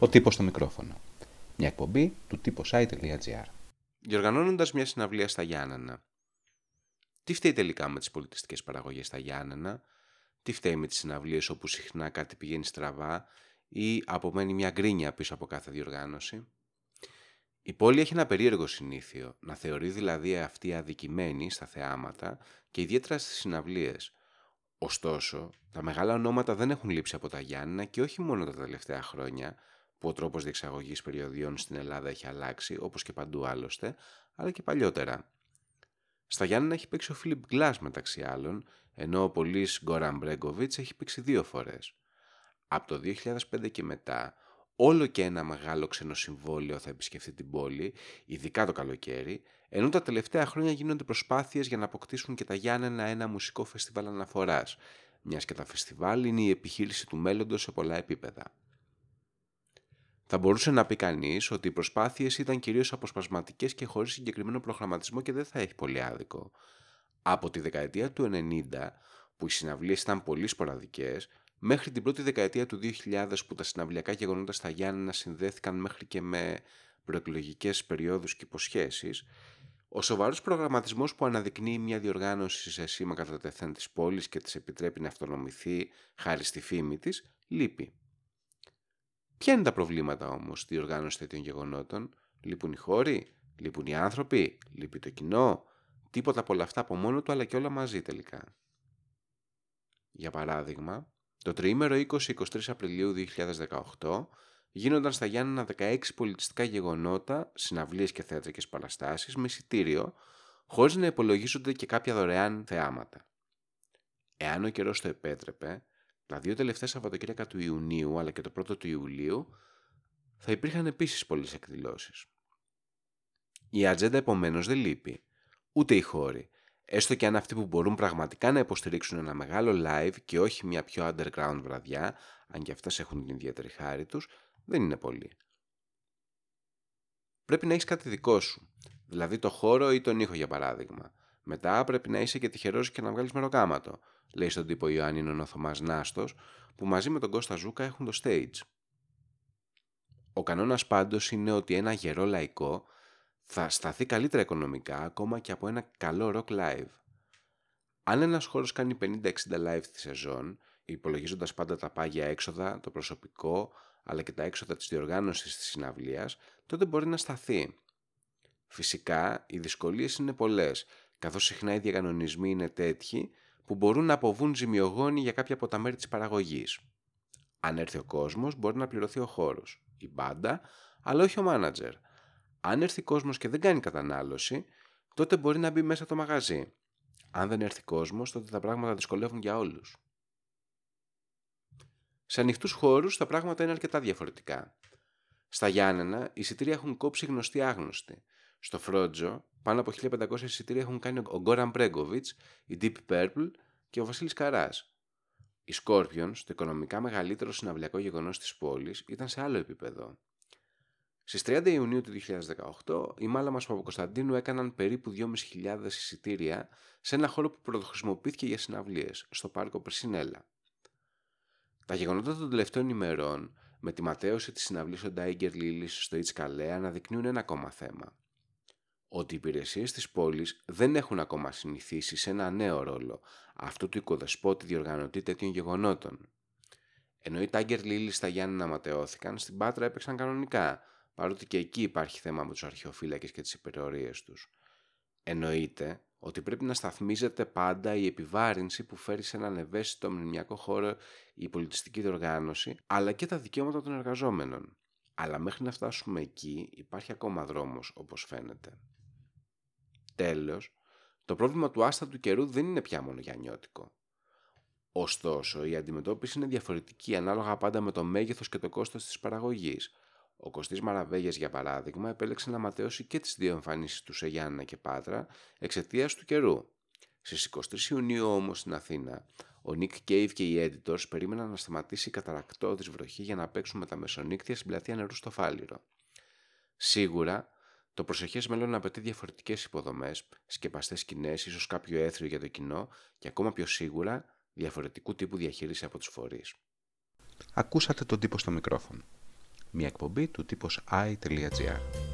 Ο τύπος στο μικρόφωνο. Μια εκπομπή του typosite.gr. Διοργανώνοντας μια συναυλία στα Γιάννενα. Τι φταίει τελικά με τις πολιτιστικές παραγωγές στα Γιάννενα, τι φταίει με τις συναυλίες όπου συχνά κάτι πηγαίνει στραβά ή απομένει μια γκρίνια πίσω από κάθε διοργάνωση; Η πόλη έχει ένα περίεργο συνήθειο, να θεωρεί δηλαδή αυτή αδικημένη στα θεάματα και ιδιαίτερα στις συναυλίες. Ωστόσο, τα μεγάλα ονόματα δεν έχουν λείψει από τα Γιάννενα και όχι μόνο τα τελευταία χρόνια, που ο τρόπος διεξαγωγής περιοδιών στην Ελλάδα έχει αλλάξει, όπως και παντού άλλωστε, αλλά και παλιότερα. Στα Γιάννενα έχει παίξει ο Φίλιπ Γκλάς μεταξύ άλλων, ενώ ο πολίς Γκόραν Μπρέγκοβιτς έχει παίξει δύο φορές. Από το 2005 και μετά, όλο και ένα μεγάλο ξενοσυμβόλαιο θα επισκεφτεί την πόλη, ειδικά το καλοκαίρι, ενώ τα τελευταία χρόνια γίνονται προσπάθειες για να αποκτήσουν και τα Γιάννενα ένα μουσικό φεστιβάλ αναφοράς, μιας και τα φεστιβάλ είναι η επιχείρηση του μέλλοντος σε πολλά επίπεδα. Θα μπορούσε να πει κανείς ότι οι προσπάθειες ήταν κυρίως αποσπασματικές και χωρίς συγκεκριμένο προγραμματισμό και δεν θα έχει πολύ άδικο. Από τη δεκαετία του 90, που οι συναυλίες ήταν πολύ σποραδικές, μέχρι την πρώτη δεκαετία του 2000 που τα συναυλιακά γεγονότα στα Γιάννενα συνδέθηκαν μέχρι και με προεκλογικές περιόδους και υποσχέσεις, ο σοβαρός προγραμματισμός που αναδεικνύει μια διοργάνωση σε σήμα κατά τεθέν της πόλης και της επιτρέπει να αυτονομηθεί χάρη στη φήμη της, λείπει. Ποια είναι τα προβλήματα όμως στη διοργάνωση τέτοιων γεγονότων, Λείπουν οι χώροι, λείπουν οι άνθρωποι, λείπει το κοινό, τίποτα από όλα αυτά από μόνο του αλλά και όλα μαζί τελικά. Για παράδειγμα, το τριήμερο 20-23 Απριλίου 2018 γίνονταν στα Γιάννενα 16 πολιτιστικά γεγονότα, συναυλίες και θεατρικές παραστάσεις με εισιτήριο, χωρίς να υπολογίζονται και κάποια δωρεάν θεάματα. Εάν ο καιρός το επέτρεπε, τα δύο τελευταία Σαββατοκύριακα του Ιουνίου αλλά και το πρώτο του Ιουλίου θα υπήρχαν επίσης πολλές εκδηλώσεις. Η ατζέντα επομένως δεν λείπει, ούτε οι χώροι, έστω και αν αυτοί που μπορούν πραγματικά να υποστηρίξουν ένα μεγάλο live και όχι μια πιο underground βραδιά, αν και αυτές έχουν την ιδιαίτερη χάρη τους, δεν είναι πολλοί. Πρέπει να έχεις κάτι δικό σου, δηλαδή το χώρο ή τον ήχο για παράδειγμα. Μετά πρέπει να είσαι και τυχερός και να βγάλεις μεροκάματο, λέει στον τύπο Ιωάννη ο Θωμάς Νάστος, που μαζί με τον Κώστα Ζούκα έχουν το stage. Ο κανόνας πάντως είναι ότι ένα γερό λαϊκό θα σταθεί καλύτερα οικονομικά ακόμα και από ένα καλό rock live. Αν ένας χώρος κάνει 50-60 live τη σεζόν, υπολογίζοντας πάντα τα πάγια έξοδα, το προσωπικό, αλλά και τα έξοδα της διοργάνωσης της συναυλίας, τότε μπορεί να σταθεί. Φυσικά, οι δυσκολίες είναι πολλές, καθώς συχνά οι διαγανονισμοί είναι τέτοιοι που μπορούν να αποβούν ζημιογόνοι για κάποια από τα μέρη της παραγωγής. Αν έρθει ο κόσμος, μπορεί να πληρωθεί ο χώρος, η μπάντα, αλλά όχι ο μάνατζερ. Αν έρθει κόσμος και δεν κάνει κατανάλωση, τότε μπορεί να μπει μέσα το μαγαζί. Αν δεν έρθει κόσμος, τότε τα πράγματα δυσκολεύουν για όλους. Σε ανοιχτούς χώρους τα πράγματα είναι αρκετά διαφορετικά. Στα Γιάννενα, οι εισιτήρια έχουν κόψει γνωστοί άγνωστοι. Στο Φρότζο, πάνω από 1500 εισιτήρια έχουν κάνει ο Γκόραν Μπρέγκοβιτ, η Deep Purple και ο Βασίλης Καράς. Η Scorpions, το οικονομικά μεγαλύτερο συναυλιακό γεγονός της πόλης, ήταν σε άλλο επίπεδο. Στις 30 Ιουνίου του 2018, οι Μάλαμας Παπακοσταντίνου έκαναν περίπου 2.500 εισιτήρια σε ένα χώρο που πρωτοχρησιμοποιήθηκε για συναυλίες, στο πάρκο Περσινέλα. Τα γεγονότα των τελευταίων ημερών, με τη ματέωση της συναυλής ο Ντάιγκερ Λίλης στο Ιτσκαλέ, αναδεικνύουν ένα ακόμα θέμα ότι οι υπηρεσίες της πόλης δεν έχουν ακόμα συνηθίσει σε ένα νέο ρόλο, αυτό του οικοδεσπότη διοργανωτή τέτοιων γεγονότων. Ενώ οι Τάγκερ Λίλι στα Γιάννη ματαιώθηκαν, στην Πάτρα έπαιξαν κανονικά, παρότι και εκεί υπάρχει θέμα με τους αρχαιοφύλακες και τις υπερορίες τους. Εννοείται ότι πρέπει να σταθμίζεται πάντα η επιβάρυνση που φέρει σε έναν ευαίσθητο μνημιακό χώρο η πολιτιστική διοργάνωση, αλλά και τα δικαιώματα των εργαζόμενων. Αλλά μέχρι να φτάσουμε εκεί υπάρχει ακόμα δρόμος όπως φαίνεται. Τέλος, το πρόβλημα του άστατου καιρού δεν είναι πια μόνο νιώτικο. Ωστόσο, η αντιμετώπιση είναι διαφορετική ανάλογα πάντα με το μέγεθος και το κόστος της παραγωγής. Ο Κωστής Μαραβέγιας, για παράδειγμα, επέλεξε να ματαιώσει και τις δύο εμφανίσεις του σε Γιάννα και Πάτρα εξαιτίας του καιρού. Στις 23 Ιουνίου όμως στην Αθήνα, ο Nick Cave και οι editors περίμεναν να σταματήσει η καταρακτώδης βροχή για να παίξουν με τα μεσονύκτια στην πλατεία νερού στο Φάληρο. Σίγουρα, το προσεχές μέλλον απαιτεί διαφορετικές υποδομές, σκεπαστές σκηνές, ίσως κάποιο έθριο για το κοινό και ακόμα πιο σίγουρα διαφορετικού τύπου διαχείριση από τους φορείς. Ακούσατε τον τύπο στο μικρόφωνο. μια εκπομπή του τύπος i.gr.